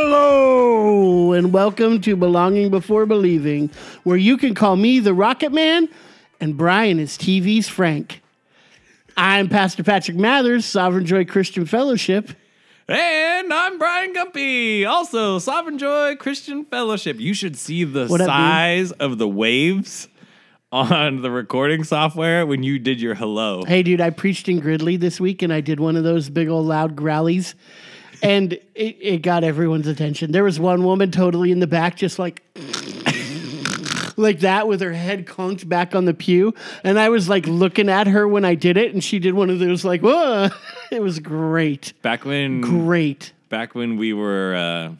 Hello and welcome to Belonging Before Believing, where you can call me the Rocket Man and Brian is TV's Frank. I'm Pastor Patrick Mathers, Sovereign Joy Christian Fellowship. And I'm Brian Gumpy, also Sovereign Joy Christian Fellowship. You should see the What up, dude? size of the waves on the recording software when you did your hello. Hey, dude, I preached in Gridley this week and I did one of those big old loud growlies, and it, it got everyone's attention. There was one woman totally in the back, just like. Like that with her head conked back on the pew. And I was like looking at her when I did it, and she did one of those like, whoa. It was great. Back when Great. back when we were uh,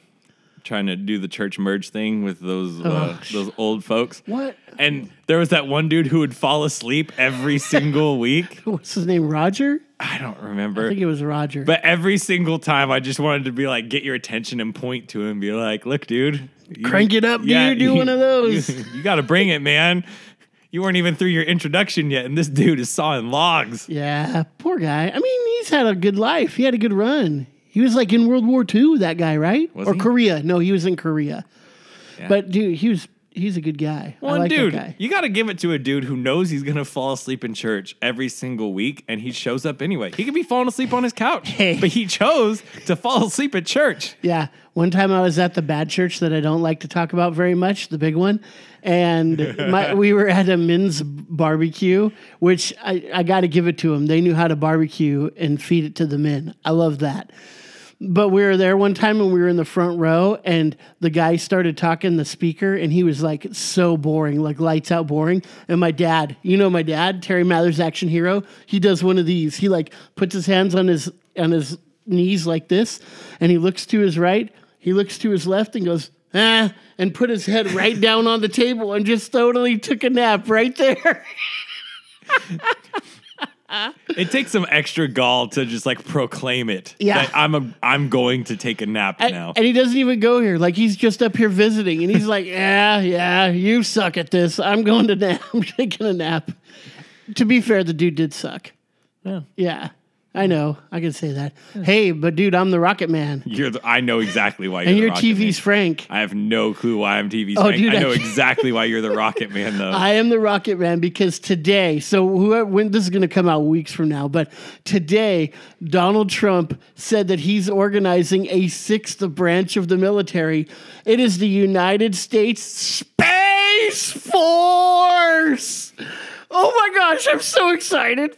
trying to do the church merge thing with those uh, those old folks. What? And there was that one dude who would fall asleep every single week. What's his name? Roger? I don't remember. I think it was Roger. But every single time, I just wanted to be like, get your attention and point to him, be like, "Look, dude, you- Crank it up, dude. Do one of those." You, you got to bring it, man. You weren't even through your introduction yet, and this dude is sawing logs. yeah, poor guy. I mean, he's had a good life. He had a good run. He was like in World War II, that guy, right? Was or he? Korea. No, he was in Korea. Yeah. But dude, he was he's a good guy. One like dude, guy. you got to give it to a dude who knows he's gonna fall asleep in church every single week, and he shows up anyway. He could be falling asleep on his couch, Hey. but he chose to fall asleep at church. Yeah. One time I was at the bad church that I don't like to talk about very much, the big one. And my, we were at a men's barbecue, which I, I got to give it to them. They knew how to barbecue and feed it to the men. I love that. But we were there one time and we were in the front row, and the guy started talking the speaker, and he was like so boring, like lights out boring. And my dad, you know my dad, Terry Mathers, action hero, he does one of these. He like puts his hands on his on his knees like this, and he looks to his right, he looks to his left, and goes ah, and put his head right down on the table and just totally took a nap right there. It takes some extra gall to just like proclaim it. Yeah. that I'm a I'm going to take a nap And, now. and he doesn't even go here. Like he's just up here visiting, and he's like, "Yeah, yeah, you suck at this. I'm going to nap. I'm taking a nap." To be fair, the dude did suck. Yeah. Yeah, I know. I can say that. Hey, but dude, I'm the Rocket Man, You're the, I know exactly why you're and the you're Rocket TV's Man. Frank. I have no clue why I'm TV's Oh, Frank. dude, I I know exactly why you're the Rocket Man though. I am the Rocket Man because today, so whoever, when this is going to come out weeks from now, but today, Donald Trump said that he's organizing a sixth branch of the military. It is the United States Space Force. Oh my gosh, I'm so excited.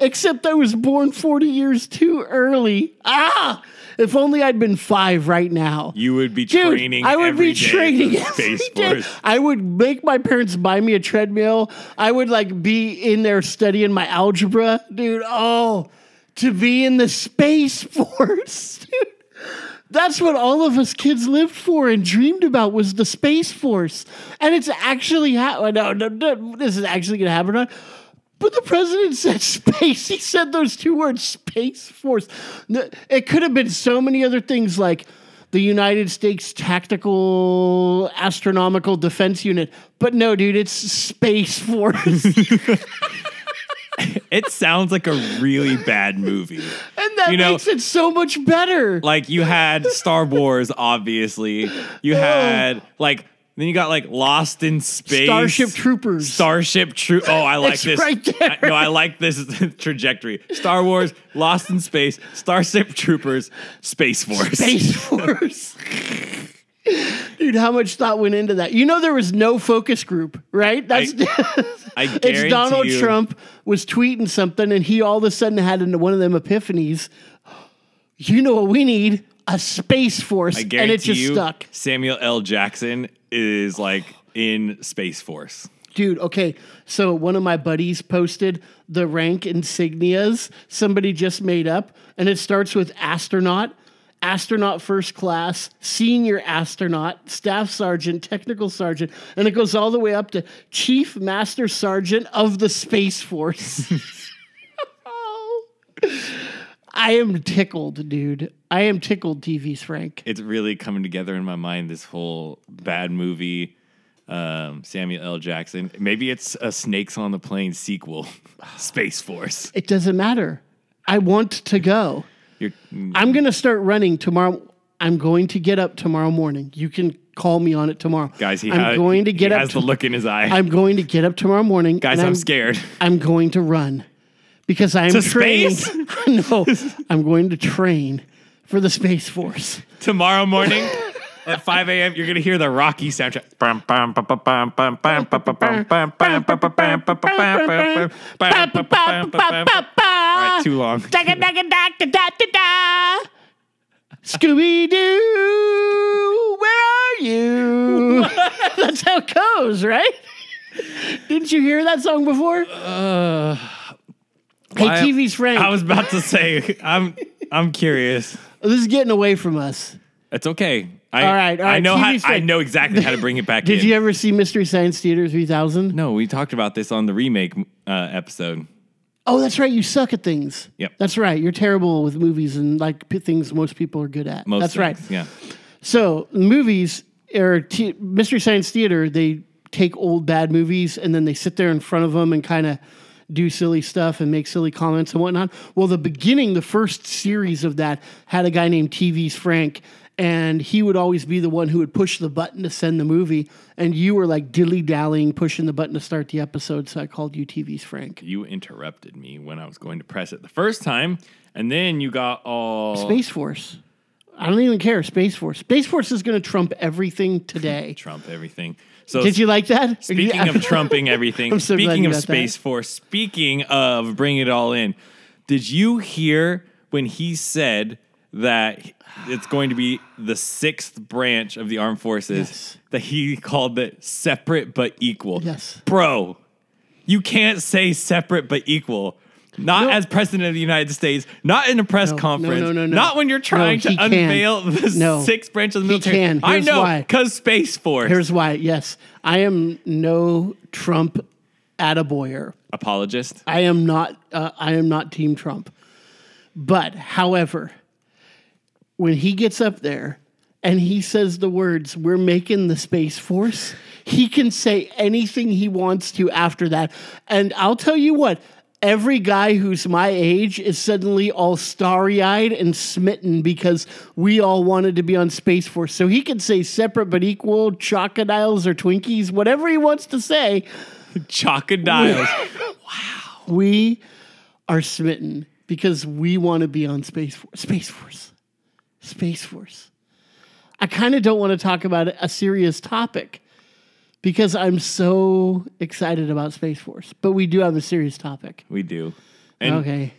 Except I was born 40 years too early. Ah, if only I'd been five right now. you would be Dude, training. I would be training Space. Force. I would make my parents buy me a treadmill. I would like be in there studying my algebra, dude. Oh, to be in the space force, dude. That's what all of us kids lived for and dreamed about was the space force, and it's actually ha- no, no, no, this is actually going to happen. But the president said space. He said those two words, space force. It could have been so many other things like the United States Tactical Astronomical Defense Unit. But no, dude, it's Space Force. It sounds like a really bad movie. And that You know- makes it so much better. Like you had Star Wars, obviously. You had like then you got like Lost in Space. Starship Troopers. Starship Troop. Oh, I like It's this. right there. I- no, I like this trajectory. Star Wars, Lost in Space, Starship Troopers, Space Force. Space Force. Dude, how much thought went into that? You know, there was no focus group, right? That's I guarantee it's Donald you- Trump was tweeting something, and he all of a sudden had one of them epiphanies. You know what we need? A space force, and it just you, stuck. Samuel L. Jackson is like in Space Force. Dude, okay. So one of my buddies posted the rank insignias somebody just made up, and it starts with astronaut, astronaut first class, senior astronaut, staff sergeant, technical sergeant, and it goes all the way up to chief master sergeant of the Space Force. Oh. I am tickled, dude. I am tickled, TV's Frank. It's really coming together in my mind. This whole bad movie, um, Samuel L. Jackson. Maybe it's a Snakes on the Plane sequel, Space Force. It doesn't matter. I want to go. You're, I'm going to start running tomorrow. I'm going to get up tomorrow morning. You can call me on it tomorrow. guys, he, I'm ha- going to get he up. has to- the look in his eye. I'm going to get up tomorrow morning. guys, and I'm, scared. I'm going to run because I'm to training. no, I'm going to train for the Space Force. Tomorrow morning at 5 a.m., you're going to hear the Rocky soundtrack. right, too long. Scooby Doo, where are you? That's how it goes, right? Didn't you hear that song before? Uh hey, why- TV's Frank. I was about to say, I'm I'm curious. this is getting away from us. It's okay. I, All right, all I know how, I know exactly how to bring it back Did in. you ever see Mystery Science Theater 3000? no, we talked about this on the remake uh, episode. Oh, that's right. You suck at things. Yep. That's right. You're terrible with movies and like p- things most people are good at. Most that's right. Yeah. So movies or t- Mystery Science Theater, they take old bad movies and then they sit there in front of them and kind of do silly stuff and make silly comments and whatnot. Well, the beginning, the first series of that had a guy named TV's Frank, and he would always be the one who would push the button to send the movie, and you were like dilly dallying pushing the button to start the episode. So I called you TV's Frank. You interrupted me when I was going to press it the first time, and then you got all Space Force. I don't even care. Space Force. Space Force is going to trump everything today. Trump everything. So Did you like that? Speaking of trumping everything, so speaking of got that. Space Force, speaking of bring it all in, did you hear when he said that it's going to be the sixth branch of the armed forces Yes. that he called it separate but equal? Yes. Bro, you can't say separate but equal. Not No. as president of the United States, not in a press No, no, conference, no, no, no. not when you're trying No, to can. unveil the No. sixth branch of the He military. can. I know, because Space Force. Here's why. Yes, I am no Trump attaboyer. Apologist. I am not. Uh, I am not Team Trump. But, however, when he gets up there and he says the words, "We're making the space force," he can say anything he wants to after that. And I'll tell you what. Every guy who's my age is suddenly all starry eyed and smitten because we all wanted to be on Space Force. So he can say separate but equal, chocodiles or Twinkies, whatever he wants to say. Chocodiles. Wow. We are smitten because we want to be on Space Force. Space Force. Space Force. I kind of don't want to talk about a serious topic because I'm so excited about Space Force. But we do have a serious topic. we do. And Okay.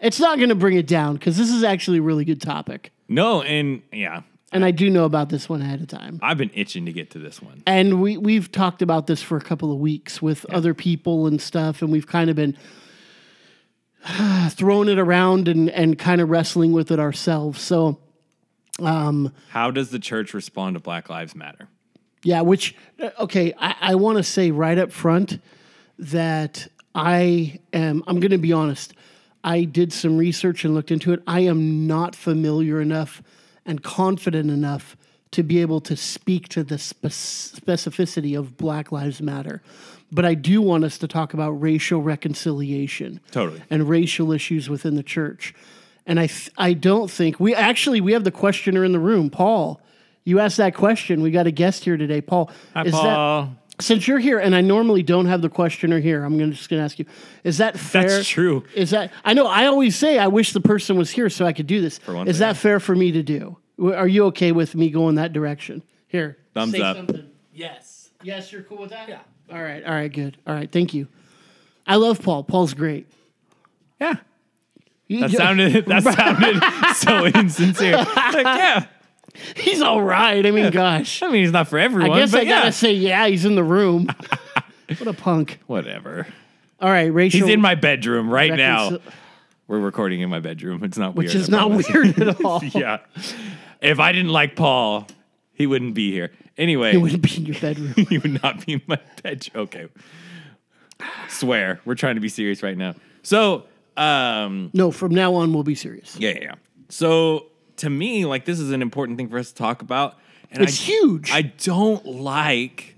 it's not going to bring it down because this is actually a really good topic. no, and yeah, And I do know about this one ahead of time. I've been itching to get to this one. And we we've talked about this for a couple of weeks with other people and stuff, and we've kind of been throwing it around and and kind of wrestling with it ourselves. So um, How does the church respond to Black Lives Matter? Yeah, which uh, okay, I, I want to say right up front that I am. I'm going to be honest. I did some research and looked into it. I am not familiar enough and confident enough to be able to speak to the spe- specificity of Black Lives Matter. But I do want us to talk about racial reconciliation Totally. and racial issues within the church. And I, th- I don't think we actually we have the questioner in the room, Paul. You asked that question. We got a guest here today, Paul. Hi, is Paul. that since you're here, and I normally don't have the questioner here, I'm gonna, just going to ask you: Is that fair? That's true. Is that I know? I always say I wish the person was here so I could do this. For one Is thing. that fair for me to do? Are you okay with me going that direction? Here, Thumbs say up. something. Yes. Yes, you're cool with that. Yeah. All right. All right. Good. All right. Thank you. I love Paul. Paul's great. Yeah. That sounded that sounded so insincere. Like, yeah. He's all right. I mean, gosh. I mean, he's not for everyone. I guess but I gotta say, yeah, he's in the room. what a punk. Whatever. All right, Rachel. He's in my bedroom right now. reconcil- We're recording in my bedroom. It's not which weird. is I not promise. weird at all. yeah. If I didn't like Paul, he wouldn't be here. Anyway, He wouldn't be in your bedroom. he would not be in my bedroom. Okay. Swear. We're trying to be serious right now. So, um, No, from now on, we'll be serious. yeah, yeah, yeah. So to me, like this is an important thing for us to talk about. And It's I, huge. I don't like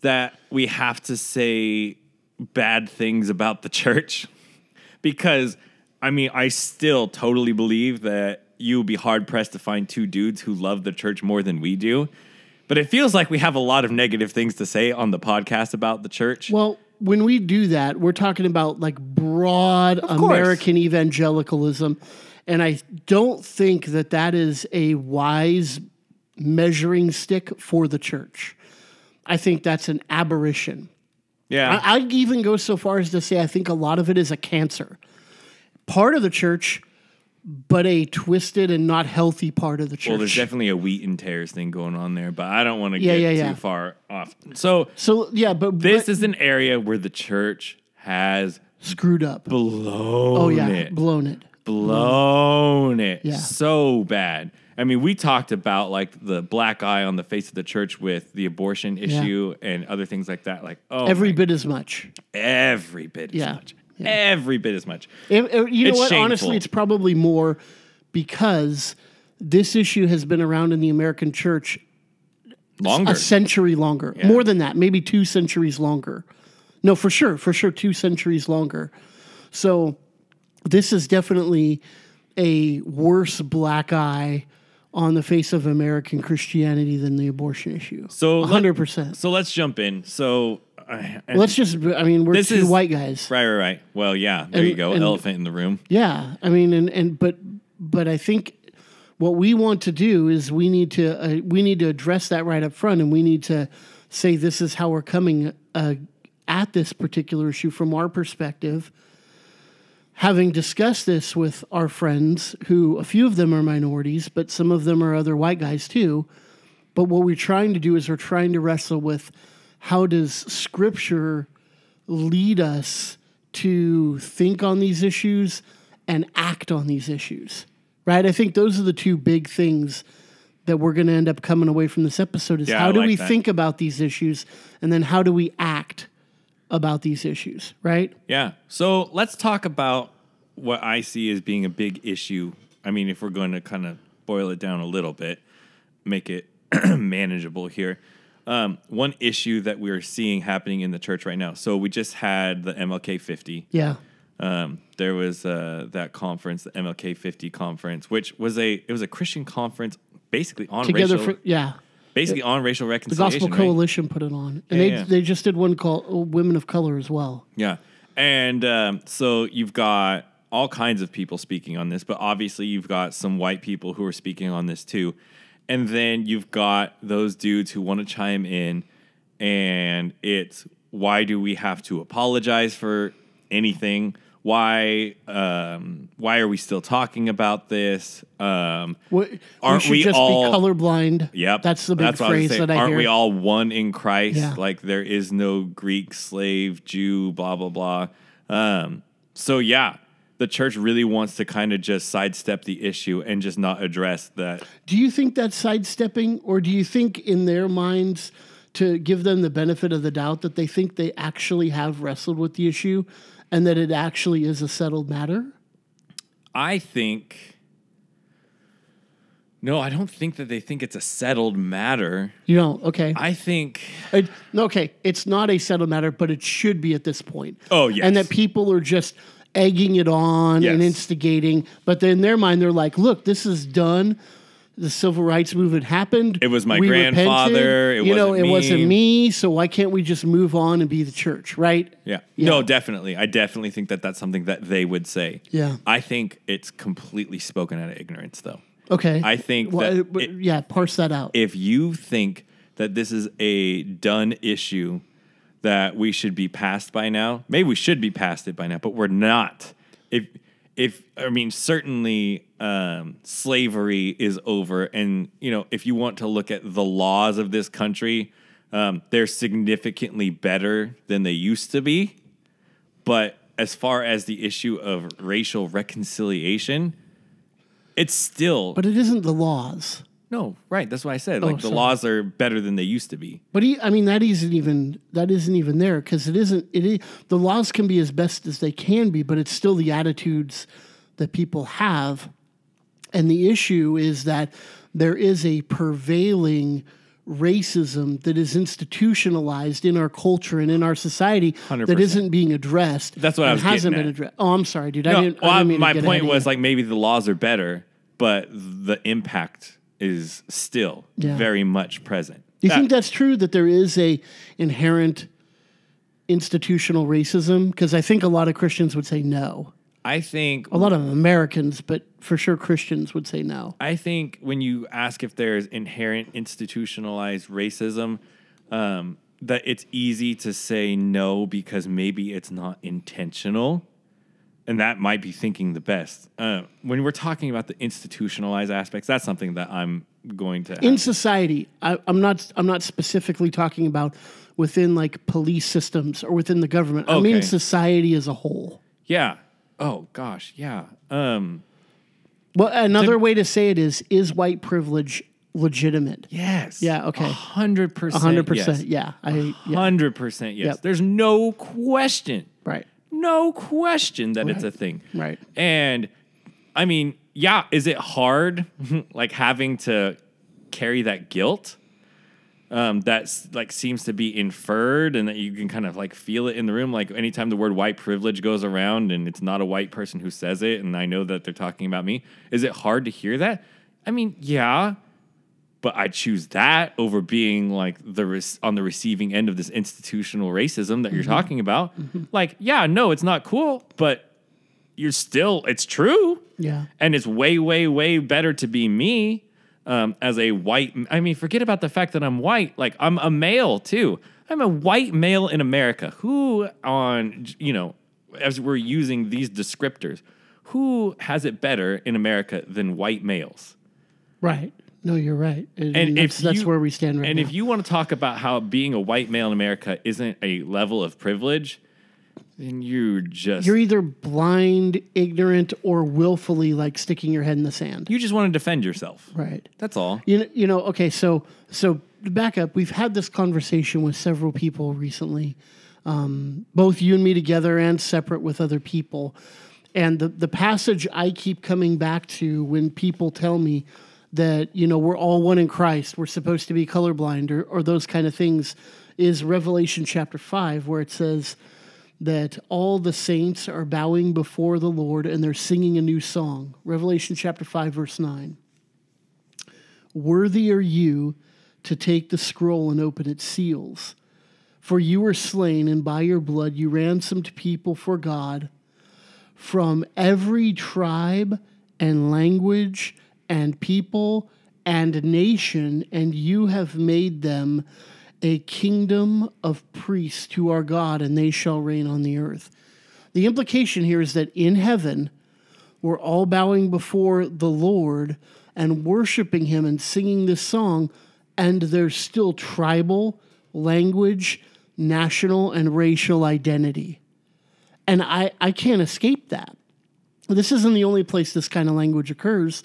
that we have to say bad things about the church because I mean, I still totally believe that you would be hard pressed to find two dudes who love the church more than we do. But it feels like we have a lot of negative things to say on the podcast about the church. Well, when we do that, we're talking about like broad. American evangelicalism. And I don't think that that is a wise measuring stick for the church. I think that's an aberration. yeah. I, I'd even go so far as to say I think a lot of it is a cancer. Part of the church, but a twisted and not healthy part of the church. well, there's definitely a wheat and tares thing going on there, but I don't want to Yeah, get yeah, too far off. So so yeah, but this but is an area where the church has screwed up. blown Oh yeah, it. blown it. Blown it Yeah. so bad. I mean, we talked about like the black eye on the face of the church with the abortion issue and other things like that. Like, oh, Every bit as much. every bit as Yeah. much, every bit as much. It- it- you know what? shameful. Honestly, it's probably more because this issue has been around in the American church Longer, a century longer. More than that, maybe two centuries longer. No, for sure, for sure, two centuries longer. So this is definitely a worse black eye on the face of American Christianity than the abortion issue. So hundred percent. so let's jump in. So, I, I- Let's just. I mean, we're This two is- white guys. right, right, right. Well, yeah, there And- you go. and- Elephant in the room. Yeah, I mean, and and but but I think what we want to do is we need to uh, we need to address that right up front, and we need to say this is how we're coming uh, at this particular issue from our perspective. Having discussed this with our friends, who a few of them are minorities, but some of them are other white guys too. But what we're trying to do is we're trying to wrestle with how does Scripture lead us to think on these issues and act on these issues right i think those are the two big things that we're going to end up coming away from this episode is Yeah, how I do like we that. think about these issues and then how do we act about these issues right Yeah. So let's talk about what I see as being a big issue. I mean, if we're going to kind of boil it down a little bit, make it manageable here. Um, one issue that we're seeing happening in the church right now. So we just had the MLK 50. yeah Um, there was uh, that conference, the MLK 50 conference, which was a it was a Christian conference, basically on together racial, for yeah basically on racial reconciliation. the reconciliation. gospel right? coalition put it on and they, yeah. they just did one called uh, women of color as well Yeah. And um, so you've got all kinds of people speaking on this, but obviously you've got some white people who are speaking on this too. And then you've got those dudes who want to chime in, and it's why do we have to apologize for anything? Why um, why are we still talking about this? Um, What- Aren't should we just all- be colorblind Yep. that's the big was phrase that i Aren't hear we all one in Christ? Yeah. Like there is no Greek, slave, Jew, blah, blah, blah. Um, so yeah, the church really wants to kind of just sidestep the issue and just not address that. Do you think that's sidestepping, or do you think in their minds to give them the benefit of the doubt that they think they actually have wrestled with the issue and that it actually is a settled matter? I think no, I don't think that they think it's a settled matter. You know, okay. I think It- okay, it's not a settled matter, but it should be at this point. Oh, yes. And that people are just egging it on and instigating, but then in their mind, they're like, look, this is done. The civil rights movement happened. It was my We grandfather. It you know, it wasn't me. me. So why can't we just move on and be the church, right? Yeah. Yeah. No, definitely. I definitely think that that's something that they would say. Yeah. I think it's completely spoken out of ignorance, though. Okay. I think Well, that but- it- yeah, parse that out. If you think that this is a done issue that we should be past by now, maybe we should be past it by now, but we're not. If if I mean certainly um, slavery is over, and you know if you want to look at the laws of this country, um, they're significantly better than they used to be. But as far as the issue of racial reconciliation, it's still but it isn't the laws. No, right. That's why I said. Oh, like the sorry. laws are better than they used to be. But he, I mean, that isn't even that isn't even there because it isn't. It is, the laws can be as best as they can be, but it's still the attitudes that people have, and the issue is that there is a prevailing racism that is institutionalized in our culture and in our society that 100%. isn't being addressed. That's what I was hasn't been addressed. Oh, I'm sorry, dude. I didn't. well, I didn't mean to my point was like maybe the laws are better, but the impact is still Yeah. very much present. Do you think that's true that there is a inherent institutional racism? Because I think a lot of Christians would say no. I think A lot of Americans, but for sure Christians would say no. I think when you ask if there's inherent institutionalized racism, um, that it's easy to say no because maybe it's not intentional. And that might be thinking the best. Uh, when we're talking about the institutionalized aspects, that's something that I'm going to. in society I, i'm not i'm not specifically talking about within like police systems or within the government i mean society as a whole yeah. Oh gosh. Yeah. Um, well another way to say it is is white privilege legitimate yes. Yeah, okay. A hundred percent. 100% yeah i yeah, Hundred percent. Yes. Yep. There's no question. No question that it's a thing. right And I mean, yeah, is it hard like having to carry that guilt? Um, that's like seems to be inferred and that you can kind of like feel it in the room. Like anytime the word white privilege goes around and it's not a white person who says it, and I know that they're talking about me, is it hard to hear that? I mean, yeah, but I choose that over being like the res- on the receiving end of this institutional racism that you're talking about. Like, yeah, no, it's not cool, but you're still it's true. Yeah. And it's way way way better to be me um, as a white i mean forget about the fact that i'm white. Like i'm a male too. I'm a white male in america. Who on you know as we're using these descriptors who has it better in america than white males? Right no you're right. And, and that's, if that's you- where we stand right and now. And if you want to talk about how being a white male in america isn't a level of privilege then you're just you're either blind ignorant or willfully like sticking your head in the sand. You just want to defend yourself. Right. That's all. You know, you know, okay, so so to back up, we've had this conversation with several people recently, um, both you and me together and separate with other people. And the, the passage I keep coming back to when people tell me that, you know, we're all one in Christ, we're supposed to be colorblind or, or those kind of things, is Revelation chapter 5, where it says that all the saints are bowing before the Lord and they're singing a new song. Revelation chapter 5, verse 9. Worthy are you to take the scroll and open its seals. For you were slain, and by your blood you ransomed people for God from every tribe and language and people and nation, and you have made them a kingdom of priests to our God, and they shall reign on the earth. The implication here is that in heaven, we're all bowing before the Lord and worshiping Him and singing this song, and there's still tribal, language, national, and racial identity. And I, I can't escape that. This isn't the only place this kind of language occurs.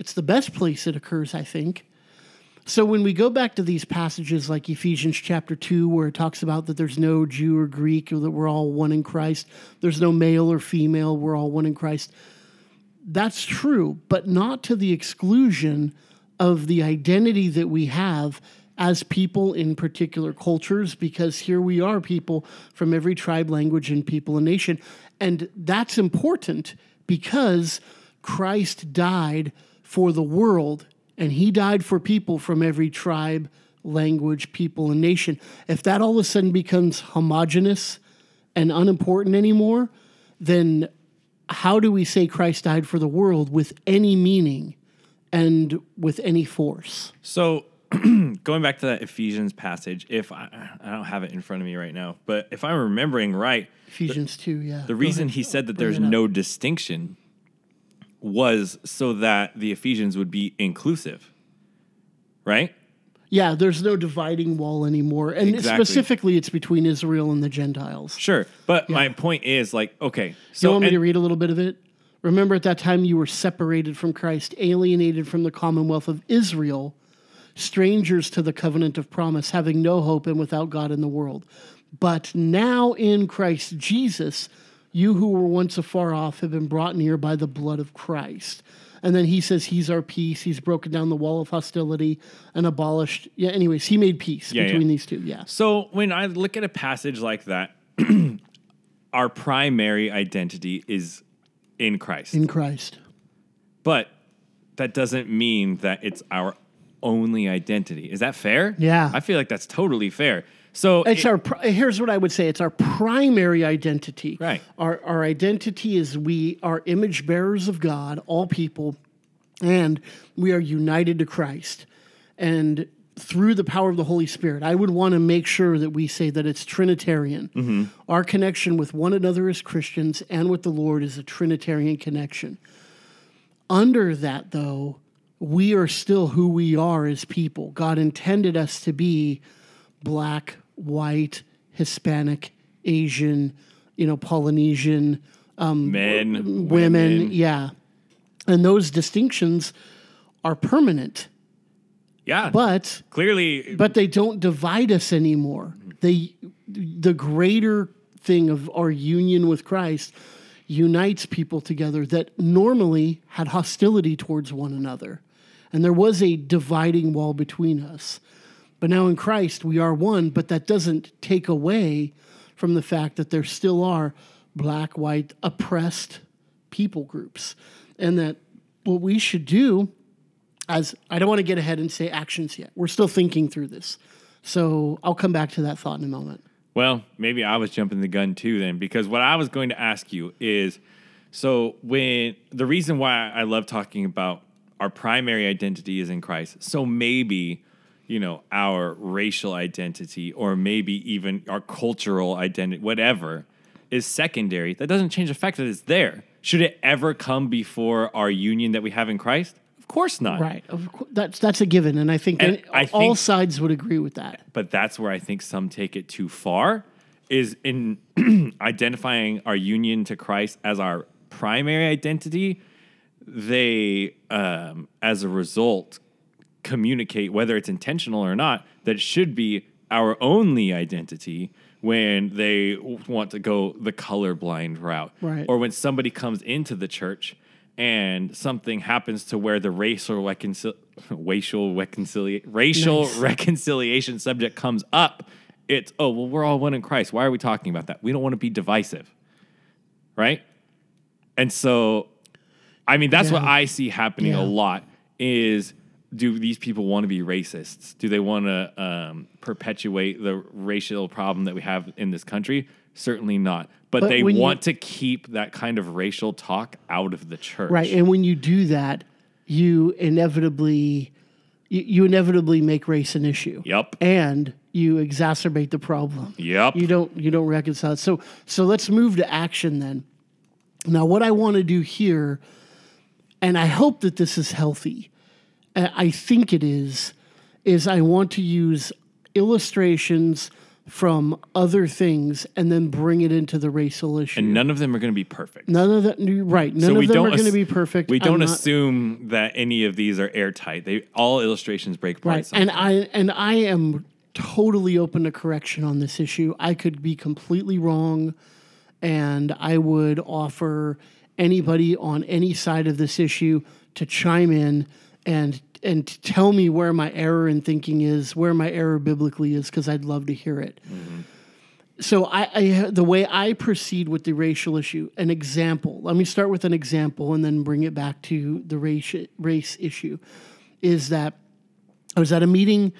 It's the best place it occurs, I think. So when we go back to these passages like Ephesians chapter 2, where it talks about that there's no Jew or Greek, or that we're all one in Christ, there's no male or female, we're all one in Christ. That's true, but not to the exclusion of the identity that we have as people in particular cultures, because here we are, people from every tribe, language, and people and nation. And that's important because Christ died for the world and he died for people from every tribe, language, people, and nation. If that all of a sudden becomes homogenous and unimportant anymore, then how do we say Christ died for the world with any meaning and with any force? So going back to that Ephesians passage, if I, I don't have it in front of me right now, but if I'm remembering right, Ephesians 2, yeah. the reason he said that there's no distinction was so that the Ephesians would be inclusive, right? Yeah, there's no dividing wall anymore. And Exactly. specifically, it's between Israel and the Gentiles. Sure, but my point is like, okay, so you want me and- to read a little bit of it? Remember at that time you were separated from Christ, alienated from the commonwealth of Israel, strangers to the covenant of promise, having no hope and without God in the world. But now in Christ Jesus, you who were once afar off have been brought near by the blood of Christ. And then he says he's our peace. He's broken down the wall of hostility and abolished. Yeah. Anyways, he made peace Yeah, between yeah. these two. Yeah. So when I look at a passage like that, our primary identity is in Christ. In Christ. but that doesn't mean that it's our only identity. Is that fair? Yeah. I feel like that's totally fair. So It's it- our. Here's what I would say. It's our primary identity. Right. Our our identity is we are image bearers of God, all people, and we are united to Christ, and through the power of the Holy Spirit. I would want to make sure that we say that it's Trinitarian. Mm-hmm. Our connection with one another as Christians and with the Lord is a Trinitarian connection. Under that, though, we are still who we are as people. God intended us to be black, white, Hispanic, Asian, you know, Polynesian, um, men, women, yeah. And those distinctions are permanent, yeah, but clearly, but they don't divide us anymore. They the greater thing of our union with Christ unites people together that normally had hostility towards one another. And there was a dividing wall between us. But now in Christ we are one, but that doesn't take away from the fact that there still are black, white, oppressed people groups. And that what we should do as I don't want to get ahead and say actions yet. We're still thinking through this. So I'll come back to that thought in a moment. Well, maybe I was jumping the gun too then, because what I was going to ask you is so when the reason why I love talking about our primary identity is in Christ. So maybe, you know, our racial identity or maybe even our cultural identity, whatever, is secondary. That doesn't change the fact that it's there. Should it ever come before our union that we have in Christ? Of course not. Right. Of course, that's that's a given, and I think And I all think- sides would agree with that. but that's where I think some take it too far is in identifying our union to Christ as our primary identity. They, um, as a result, communicate whether it's intentional or not that it should be our only identity when they want to go the colorblind route Right. or when somebody comes into the church and something happens to where the racial reconcil- racial reconcilia- racial Nice. reconciliation subject comes up it's oh well we're all one in Christ why are we talking about that we don't want to be divisive right and so I mean that's what I see happening Yeah. a lot is do these people want to be racists? Do they want to um, perpetuate the racial problem that we have in this country? Certainly not. But, But they when you- want to keep that kind of racial talk out of the church. Right. And when you do that, you inevitably you, you inevitably make race an issue. Yep. And you exacerbate the problem. Yep. You don't you don't reconcile. So so let's move to action then. Now what I want to do here, and I hope that this is healthy. Uh, I think it is, is I want to use illustrations from other things and then bring it into the racial issue. and none of them are going to be perfect. none of that right. None So of them are going to be perfect. We I'm don't assume that any of these are airtight. They all illustrations break apart. Right. sometimes. And I and I am totally open to correction on this issue. I could be completely wrong and I would offer anybody on any side of this issue to chime in and and tell me where my error in thinking is, where my error biblically is because I'd love to hear it. So I, I the way I proceed with the racial issue, an example. Let me start with an example and then bring it back to the race race issue. Is that I was at a meeting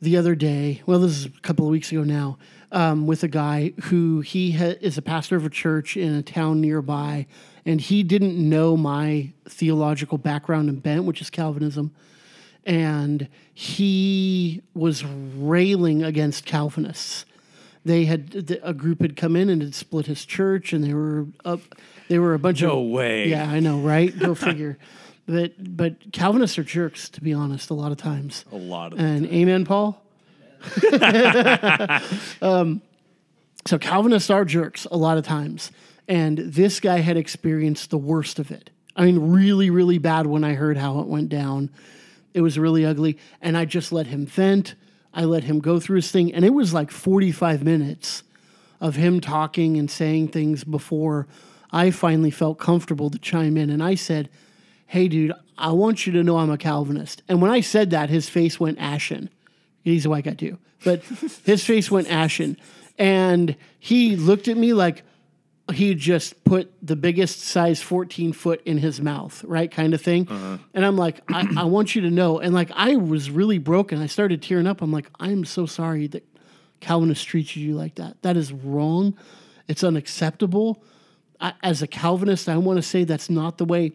the other day. Well, this is a couple of weeks ago now, um, with a guy who he ha- is a pastor of a church in a town nearby, and he didn't know my theological background and bent, which is Calvinism, and he was railing against Calvinists. They had a group had come in and had split his church, and they were up. They were a bunch No of way. Yeah, I know, right? Go figure. But but Calvinists are jerks, to be honest, a lot of times. a lot of And amen, Paul. um, so Calvinists are jerks a lot of times, and this guy had experienced the worst of it. I mean, really, really bad. When I heard how it went down, it was really ugly, and I just let him vent. I let him go through his thing, and it was like forty-five minutes of him talking and saying things before I finally felt comfortable to chime in. And I said, Hey, dude, I want you to know I'm a Calvinist. And when I said that, his face went ashen. He's a white guy too, but his face went ashen. And he looked at me like he just put the biggest size 14 foot in his mouth, right? Kind of thing. Uh-huh. And I'm like, I, I want you to know. And like, I was really broken. I started tearing up. I'm like, I'm so sorry that Calvinists treated you like that. That is wrong. It's unacceptable. I, as a Calvinist, I want to say that's not the way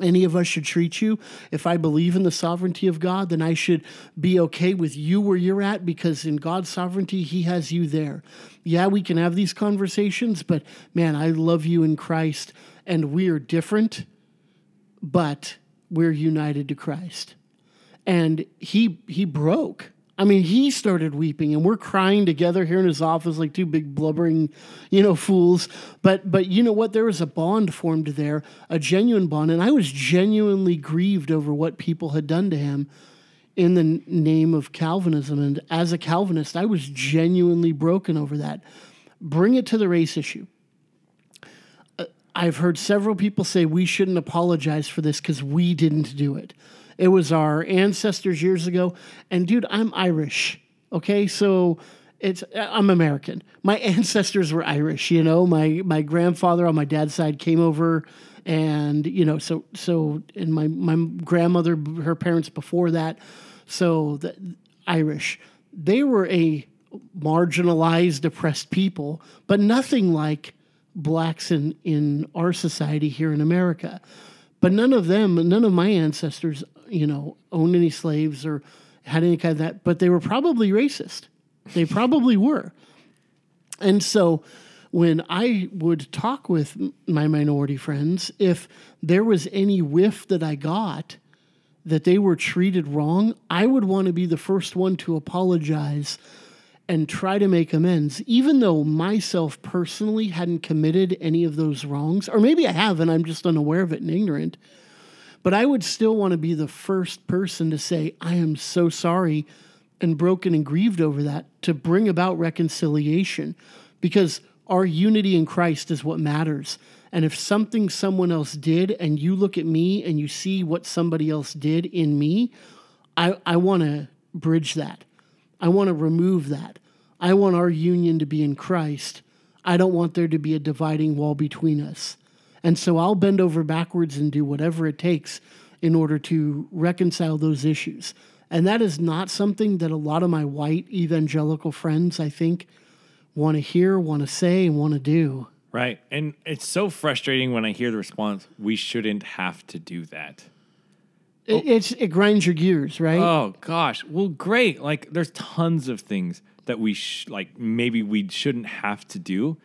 any of us should treat you. If I believe in the sovereignty of God, then I should be okay with you where you're at because in God's sovereignty, He has you there. Yeah, we can have these conversations, but man, I love you in Christ and we are different, but we're united to Christ. And he he broke. I mean, he started weeping, and we're crying together here in his office like two big blubbering, you know, fools. But but you know what? There was a bond formed there, a genuine bond, and I was genuinely grieved over what people had done to him in the name of Calvinism. And as a Calvinist, I was genuinely broken over that. Bring it to the race issue. Uh, I've heard several people say we shouldn't apologize for this because we didn't do it. It was our ancestors years ago. And dude, I'm Irish. Okay, so it's I'm American. My ancestors were Irish. You know, my my grandfather on my dad's side came over, and you know, so so and my my grandmother, her parents before that, so the Irish. They were a marginalized, oppressed people, but nothing like blacks in in our society here in America. But none of them, none of my ancestors, you know, owned any slaves or had any kind of that. But they were probably racist. They probably were. And so when I would talk with my minority friends, if there was any whiff that I got that they were treated wrong, I would want to be the first one to apologize and try to make amends, even though myself personally hadn't committed any of those wrongs, or maybe I have and I'm just unaware of it and ignorant. But I would still want to be the first person to say, I am so sorry and broken and grieved over that to bring about reconciliation because our unity in Christ is what matters. And if something someone else did and you look at me and you see what somebody else did in me, I, I want to bridge that. I want to remove that. I want our union to be in Christ. I don't want there to be a dividing wall between us. And so I'll bend over backwards and do whatever it takes in order to reconcile those issues. And that is not something that a lot of my white evangelical friends, I think, want to hear, want to say, and want to do. Right. And it's so frustrating when I hear the response, we shouldn't have to do that. It, oh. it's, it grinds your gears, right? Oh gosh. Well, great. Like there's tons of things that we sh- like maybe we shouldn't have to do,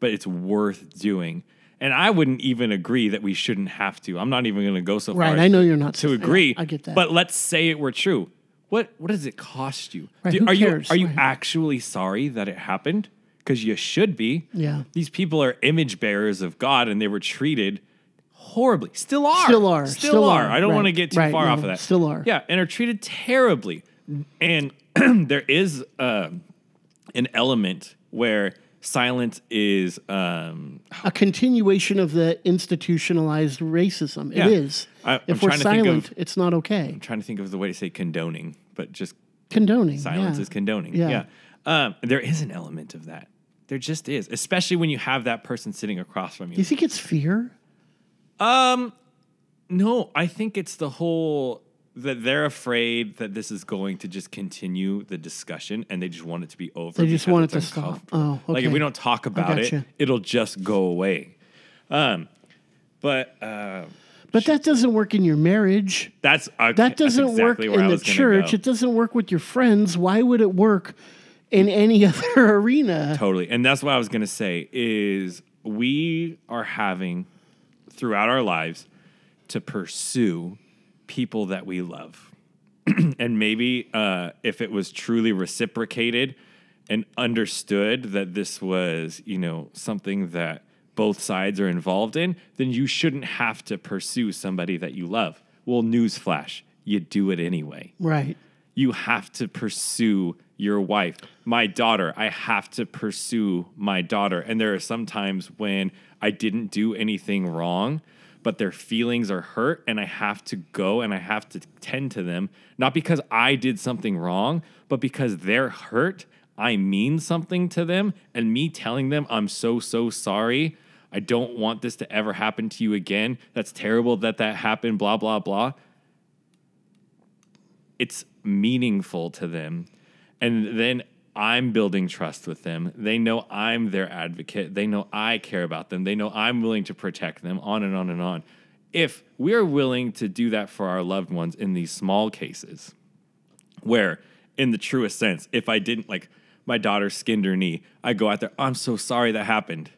but it's worth doing. And I wouldn't even agree that we shouldn't have to. I'm not even going to go so far. Right, as I know you're not to agree. I get that. But let's say it were true. What what does it cost you? Right, Do- are cares? you are you Right. actually sorry that it happened? Because you should be. Yeah. These people are image bearers of God, and they were treated horribly. Still are. Still are. Still, Still are. are. I don't Right. want to get too far No, off of that. still are. Yeah, and are treated terribly. And there is um an element where silence is um, a continuation of the institutionalized racism. Yeah. It is. I- I'm if we're trying to think silent, of- it's not okay. I'm trying to think of the way to say condoning, but just Condoning. silence yeah. is condoning. Yeah. Yeah. Um, there is an element of that. There just is, especially when you have that person sitting across from you. Do you think it's fear? No, I think it's the whole that they're afraid that this is going to just continue the discussion and they just want it to be over. They just want it to stop. Oh, Like if we don't talk about it, gotcha. it'll just go away. Um, but uh, But that doesn't work in your marriage. that's uh, That doesn't exactly work in the church. go. It doesn't work with your friends. Why would it work in any other arena? Totally. And that's what I was going to say is we are having throughout our lives to pursue people that we love. and maybe uh, if it was truly reciprocated and understood that this was, you know, something that both sides are involved in, then you shouldn't have to pursue somebody that you love. Well, newsflash, you do it anyway Right. you have to pursue your wife. My daughter, I have to pursue my daughter. And there are some times when I didn't do anything wrong, but their feelings are hurt and I have to go and I have to tend to them, not because I did something wrong, but because they're hurt. I mean something to them, and me telling them I'm so, so sorry. I don't want this to ever happen to you again. That's terrible that that happened, blah, blah, blah. It's meaningful to them. And then I'm building trust with them. They know I'm their advocate. They know I care about them. They know I'm willing to protect them, on and on and on. If we're willing to do that for our loved ones in these small cases, where in the truest sense, if I didn't like my daughter skinned her knee, I go out there, I'm so sorry that happened.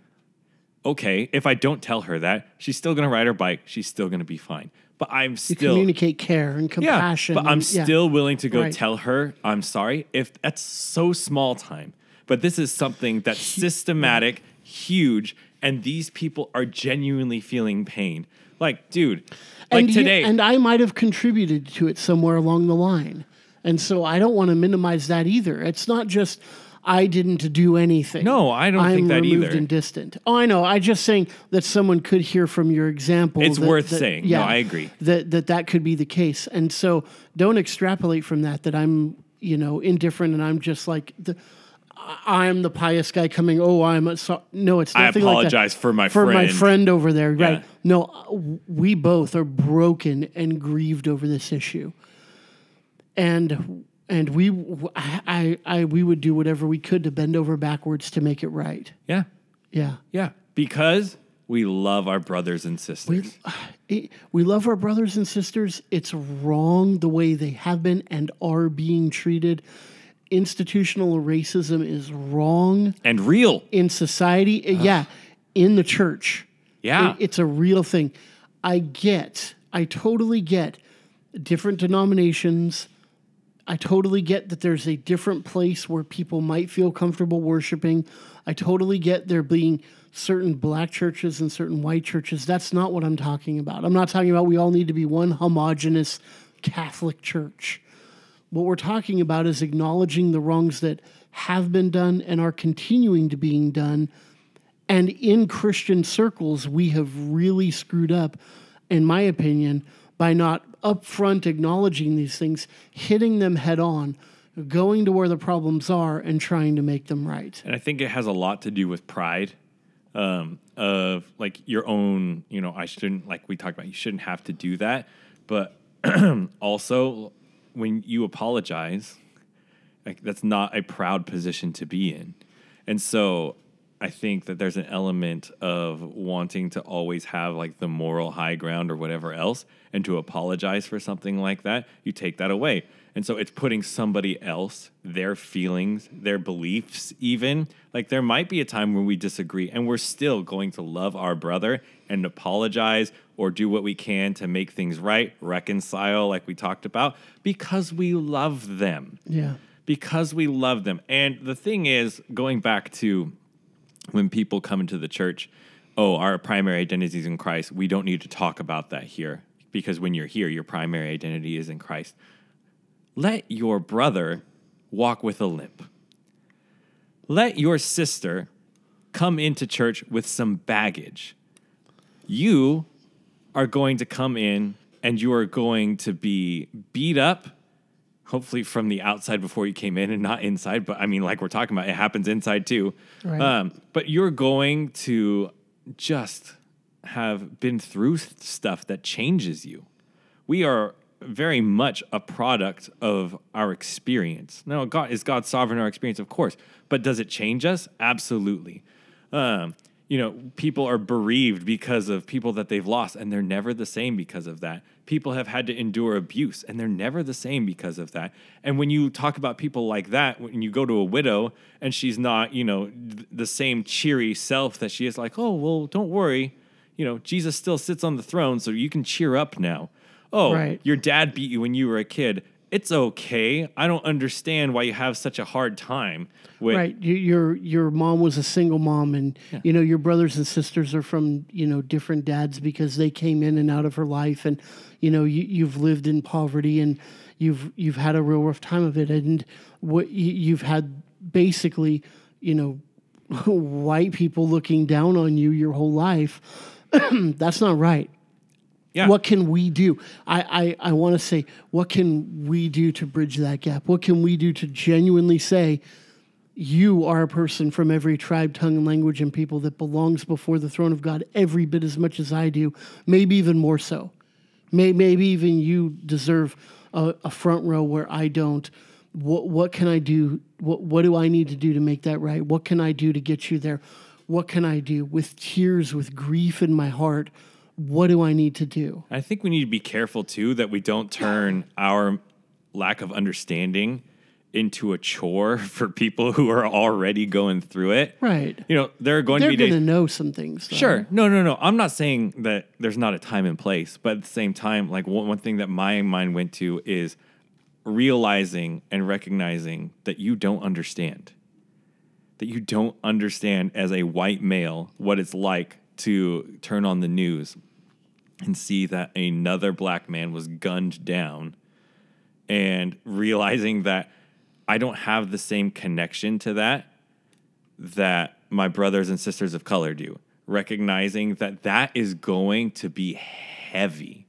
Okay, if I don't tell her that, she's still gonna ride her bike, she's still gonna be fine. But I'm You still communicate care and compassion. yeah, but I'm and- yeah. still willing to go Right. tell her I'm sorry if that's so small time. But this is something that's systematic, huge, and these people are genuinely feeling pain. Like, dude, like and you- today, and I might have contributed to it somewhere along the line. And so I don't want to minimize that either. It's not just I didn't do anything. No, I don't I'm think that removed either. and distant. Oh, I know. I just saying that someone could hear from your example. It's that- worth that- saying. No, I agree. That that that could be the case. And so don't extrapolate from that. That I'm you know indifferent and I'm just like the. I- I'm the pious guy coming. Oh, I'm a so, no. It's I nothing like that. apologize for my for my friend. friend over there. Right? No, we both are broken and grieved over this issue, and and we I, I we would do whatever we could to bend over backwards to make it right. yeah, Yeah. yeah, because we love our brothers and sisters. It- we love our brothers and sisters. It's wrong the way they have been and are being treated. Institutional racism is wrong and real. in society. Uh, Yeah, in the church. Yeah. It- it's a real thing. I get, I totally get different denominations. I totally get that there's a different place where people might feel comfortable worshiping. I totally get there being certain black churches and certain white churches. That's not what I'm talking about. I'm not talking about we all need to be one homogenous Catholic church. What we're talking about is acknowledging the wrongs that have been done and are continuing to being done. And in Christian circles, we have really screwed up, in my opinion, by not upfront acknowledging these things, hitting them head on, going to where the problems are, and trying to make them right. And I think it has a lot to do with pride um, of like your own, you know, I shouldn't, like we talked about, you shouldn't have to do that. But also, when you apologize, like that's not a proud position to be in. And so I think that there's an element of wanting to always have like the moral high ground or whatever else, and to apologize for something like that, you take that away. And so it's putting somebody else, their feelings, their beliefs, even like there might be a time when we disagree, and we're still going to love our brother and apologize or do what we can to make things right, reconcile, like we talked about, because we love them Yeah. because we love them. And the thing is, going back to when people come into the church, oh, our primary identity is in Christ. We don't need to talk about that here because when you're here, your primary identity is in Christ. Let your brother walk with a limp. Let your sister come into church with some baggage. You are going to come in and you are going to be beat up hopefully from the outside before you came in and not inside. But I mean, like we're talking about, it happens inside too. Right. Um, but you're going to just have been through stuff that changes you. We are very much a product of our experience. Now, God is God sovereign our experience, of course, but does it change us? Absolutely. Um, you know, people are bereaved because of people that they've lost, and they're never the same because of that. People have had to endure abuse, and they're never the same because of that. And when you talk about people like that, when you go to a widow and she's not, you know, th- the same cheery self that she is, like, oh, well, don't worry. You know, Jesus still sits on the throne, so you can cheer up now. Oh, Right. your dad beat you when you were a kid. It's okay. I don't understand why you have such a hard time with Right. You, your your mom was a single mom, and you know your brothers and sisters are from you know different dads because they came in and out of her life, and you know you, you've lived in poverty and you've you've had a real rough time of it, and what you, you've had basically you know white people looking down on you your whole life. That's not right. Yeah. What can we do? I, I, I want to say, what can we do to bridge that gap? What can we do to genuinely say, you are a person from every tribe, tongue, and language and people that belongs before the throne of God every bit as much as I do, maybe even more so. May, maybe even you deserve a, a front row where I don't. What, what can I do? What, what do I need to do to make that right? What can I do to get you there? What can I do with tears, with grief in my heart? What do I need to do? I think we need to be careful too that we don't turn our lack of understanding into a chore for people who are already going through it. Right. You know, there are going They're to be going days. to know some things. though. Sure. No, no, no. I'm not saying that there's not a time and place, but at the same time, like one, one thing that my mind went to is realizing and recognizing that you don't understand. That you don't understand as a white male what it's like to turn on the news and see that another black man was gunned down and realizing that I don't have the same connection to that that my brothers and sisters of color do, recognizing that that is going to be heavy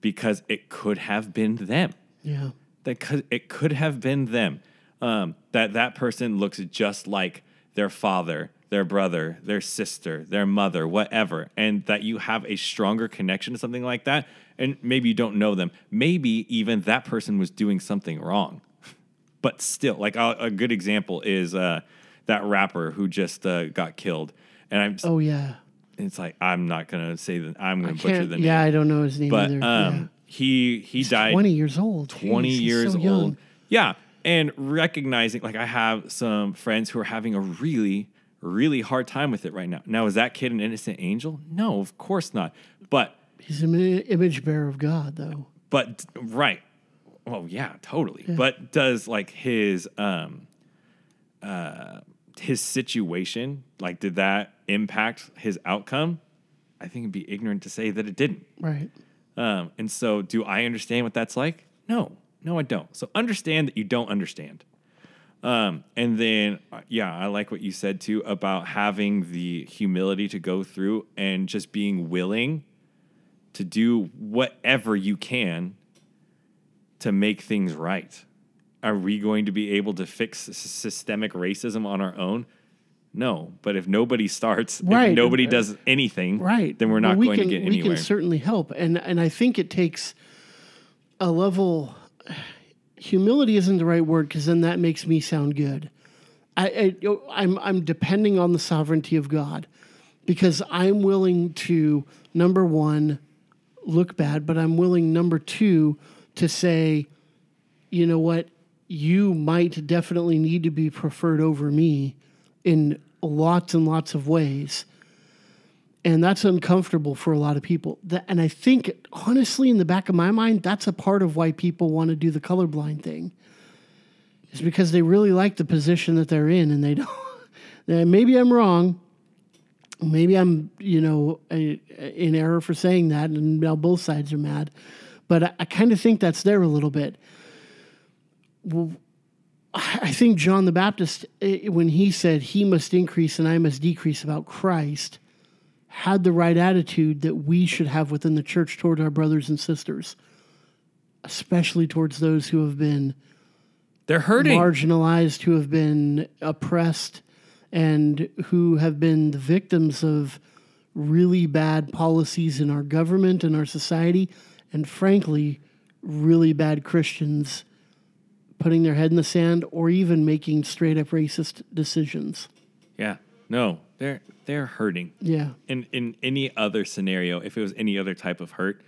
because it could have been them. Yeah. That could, it could have been them. Um, that that person looks just like their father, their brother, their sister, their mother, whatever, and that you have a stronger connection to something like that. And maybe you don't know them. Maybe even that person was doing something wrong but still, like a, a good example is uh, that rapper who just uh, got killed, and I'm. Oh, yeah. It's like I'm not gonna say that. I'm gonna butcher can't. the name. Yeah, I don't know his name but either. um, he he yeah. died 20 years old. 20 Jeez, years so old. Yeah. And recognizing, like, I have some friends who are having a really, really hard time with it right now. Now, is that kid an innocent angel? No, of course not. But, He's an image bearer of God, though. but, right. Well, yeah, totally. But does, like, his, um, uh, his situation, like, did that impact his outcome? I think it'd be ignorant to say that it didn't. Right. Um, and so, do I understand what that's like? No, no, I don't. So, understand that you don't understand. Um, and then, uh, yeah, I like what you said too about having the humility to go through and just being willing to do whatever you can to make things right. Are we going to be able to fix systemic racism on our own? No, but if nobody starts, Right. if nobody does anything, Right. then we're Well, not we going can, to get anywhere. We can certainly help. And, and I think it takes a level. Humility isn't the right word because then that makes me sound good. I, I, I'm, I'm depending on the sovereignty of God because I'm willing to, number one, look bad, but I'm willing, number two, to say, you know what, you might definitely need to be preferred over me in lots and lots of ways. And that's uncomfortable for a lot of people. And I think, honestly, in the back of my mind, that's a part of why people want to do the colorblind thing. Is because they really like the position that they're in and they don't. maybe I'm wrong. Maybe I'm, you know, in error for saying that, and now both sides are mad. But I, I kind of think that's there a little bit. Well, I think John the Baptist, when he said he must increase and I must decrease about Christ, had the right attitude that we should have within the church toward our brothers and sisters, especially towards those who have been They're hurting. marginalized, who have been oppressed, and who have been the victims of really bad policies in our government and our society, and frankly, really bad Christians putting their head in the sand or even making straight up racist decisions. Yeah. No, they're they're hurting. Yeah. In in any other scenario, if it was any other type of hurt,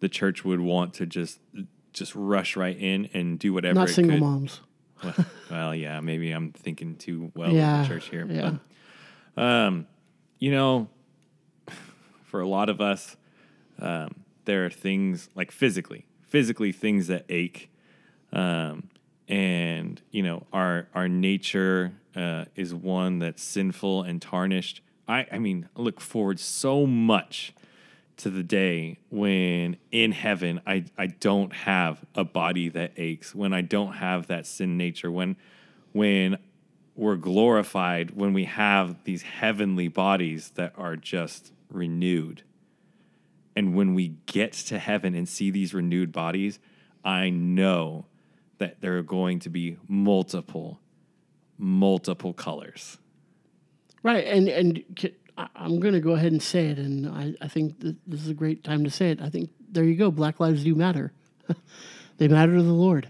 the church would want to just just rush right in and do whatever Not it single could. moms. Well, well, yeah, maybe I'm thinking too well Yeah, of the church here. yeah. But, um, you know, for a lot of us, um, there are things like physically, physically things that ache. Um, and you know, our our nature uh, is one that's sinful and tarnished. I, I mean, I look forward so much to the day when in heaven I, I don't have a body that aches, when I don't have that sin nature, when when we're glorified, when we have these heavenly bodies that are just renewed. And when we get to heaven and see these renewed bodies, I know that there are going to be multiple, multiple colors. Right, and and I'm going to go ahead and say it, and I, I think this is a great time to say it. I think there you go. Black lives do matter. they matter to the Lord.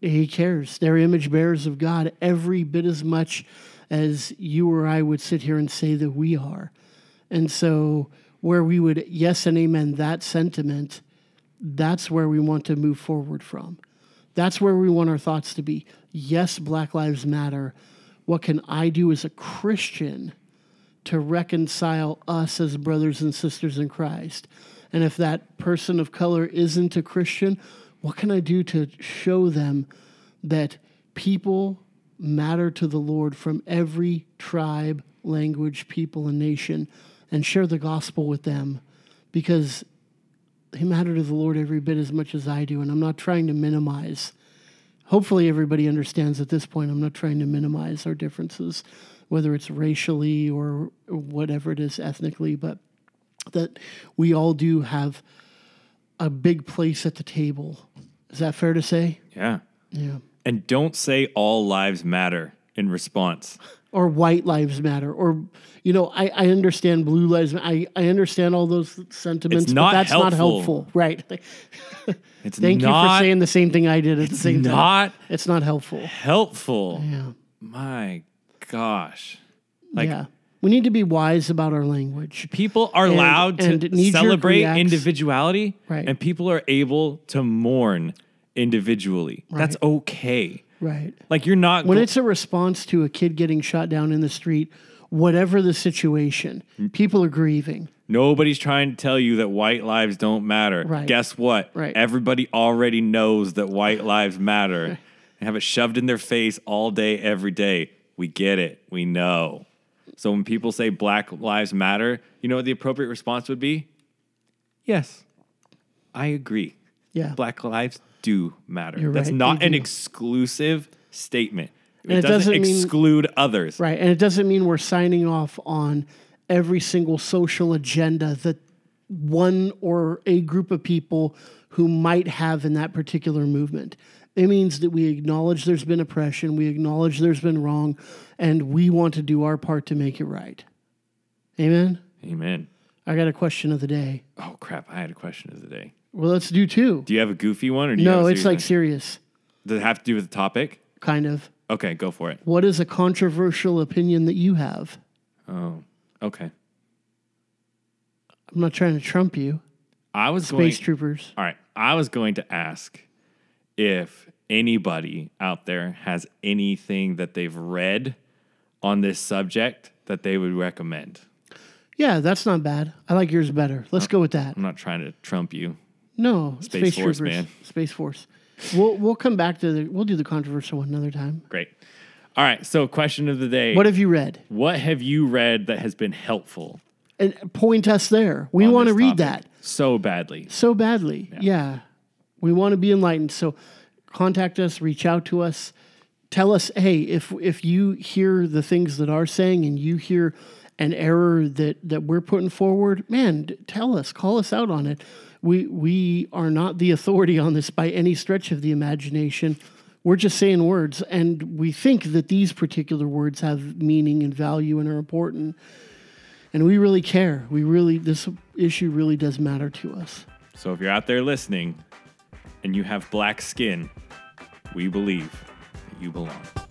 He cares. They're image bearers of God every bit as much as you or I would sit here and say that we are. And so, where we would yes and amen that sentiment, that's where we want to move forward from. That's where we want our thoughts to be. Yes, Black Lives Matter. What can I do as a Christian to reconcile us as brothers and sisters in Christ? And if that person of color isn't a Christian, what can I do to show them that people matter to the Lord from every tribe, language, people, and nation and share the gospel with them? Because they matter to the Lord every bit as much as I do. And I'm not trying to minimize. Hopefully, everybody understands at this point, I'm not trying to minimize our differences, whether it's racially or whatever it is ethnically, but that we all do have a big place at the table. Is that fair to say? Yeah. Yeah. And don't say all lives matter in response. Or white lives matter, or you know, I, I understand blue lives. I, I understand all those sentiments, It's not but that's not helpful. helpful, right? It's Thank you for saying the same thing I did at the same time. not It's not helpful. helpful. Yeah. My gosh. Like yeah. We need to be wise about our language. people are allowed and to knee-jerk celebrate individuality Right. and people are able to mourn individually. That's okay. Right. Like you're not When go- it's a response to a kid getting shot down in the street, whatever the situation, Mm. people are grieving. Nobody's trying to tell you that white lives don't matter. Right. Guess what? Right. Everybody already knows that white lives matter and have it shoved in their face all day, every day. We get it. We know. So when people say black lives matter, you know what the appropriate response would be? Yes, I agree. Yeah. Black lives do matter. You're That's right, not they an do. exclusive statement. It, it doesn't, doesn't mean- exclude others. Right. And it doesn't mean we're signing off on every single social agenda that one or a group of people who might have in that particular movement. It means that we acknowledge there's been oppression, we acknowledge there's been wrong, and we want to do our part to make it right. Amen. Amen. I got a question of the day. Oh crap! I had a question of the day. Well, let's do two. Do you have a goofy one, or do you have No, a it's serious like one? serious, Does it have to do with the topic? kind of. Okay, go for it. What is a controversial opinion that you have? Oh, okay. I'm not trying to trump you, I was going. space troopers. All right, I was going to ask if anybody out there has anything that they've read on this subject that they would recommend. Yeah, that's not bad. I like yours better. Let's go with that. I'm not trying to trump you. No, Space Force, Troopers, man. Space Force. We'll we'll come back to the. We'll do the controversial one another time. Great. All right. So, question of the day: What have you read? What have you read that has been helpful? And point us there. We on want to this read topic that so badly. so badly. Yeah. we want to be enlightened. So, contact us. Reach out to us. Tell us, hey, if if you hear the things that are saying and you hear an error that that we're putting forward, man, tell us. Call us out on it. We we are not the authority on this by any stretch of the imagination. We're just saying words, and we think that these particular words have meaning and value and are important. And we really care. We really this issue really does matter to us. So, if you're out there listening and you have black skin, we believe that you belong.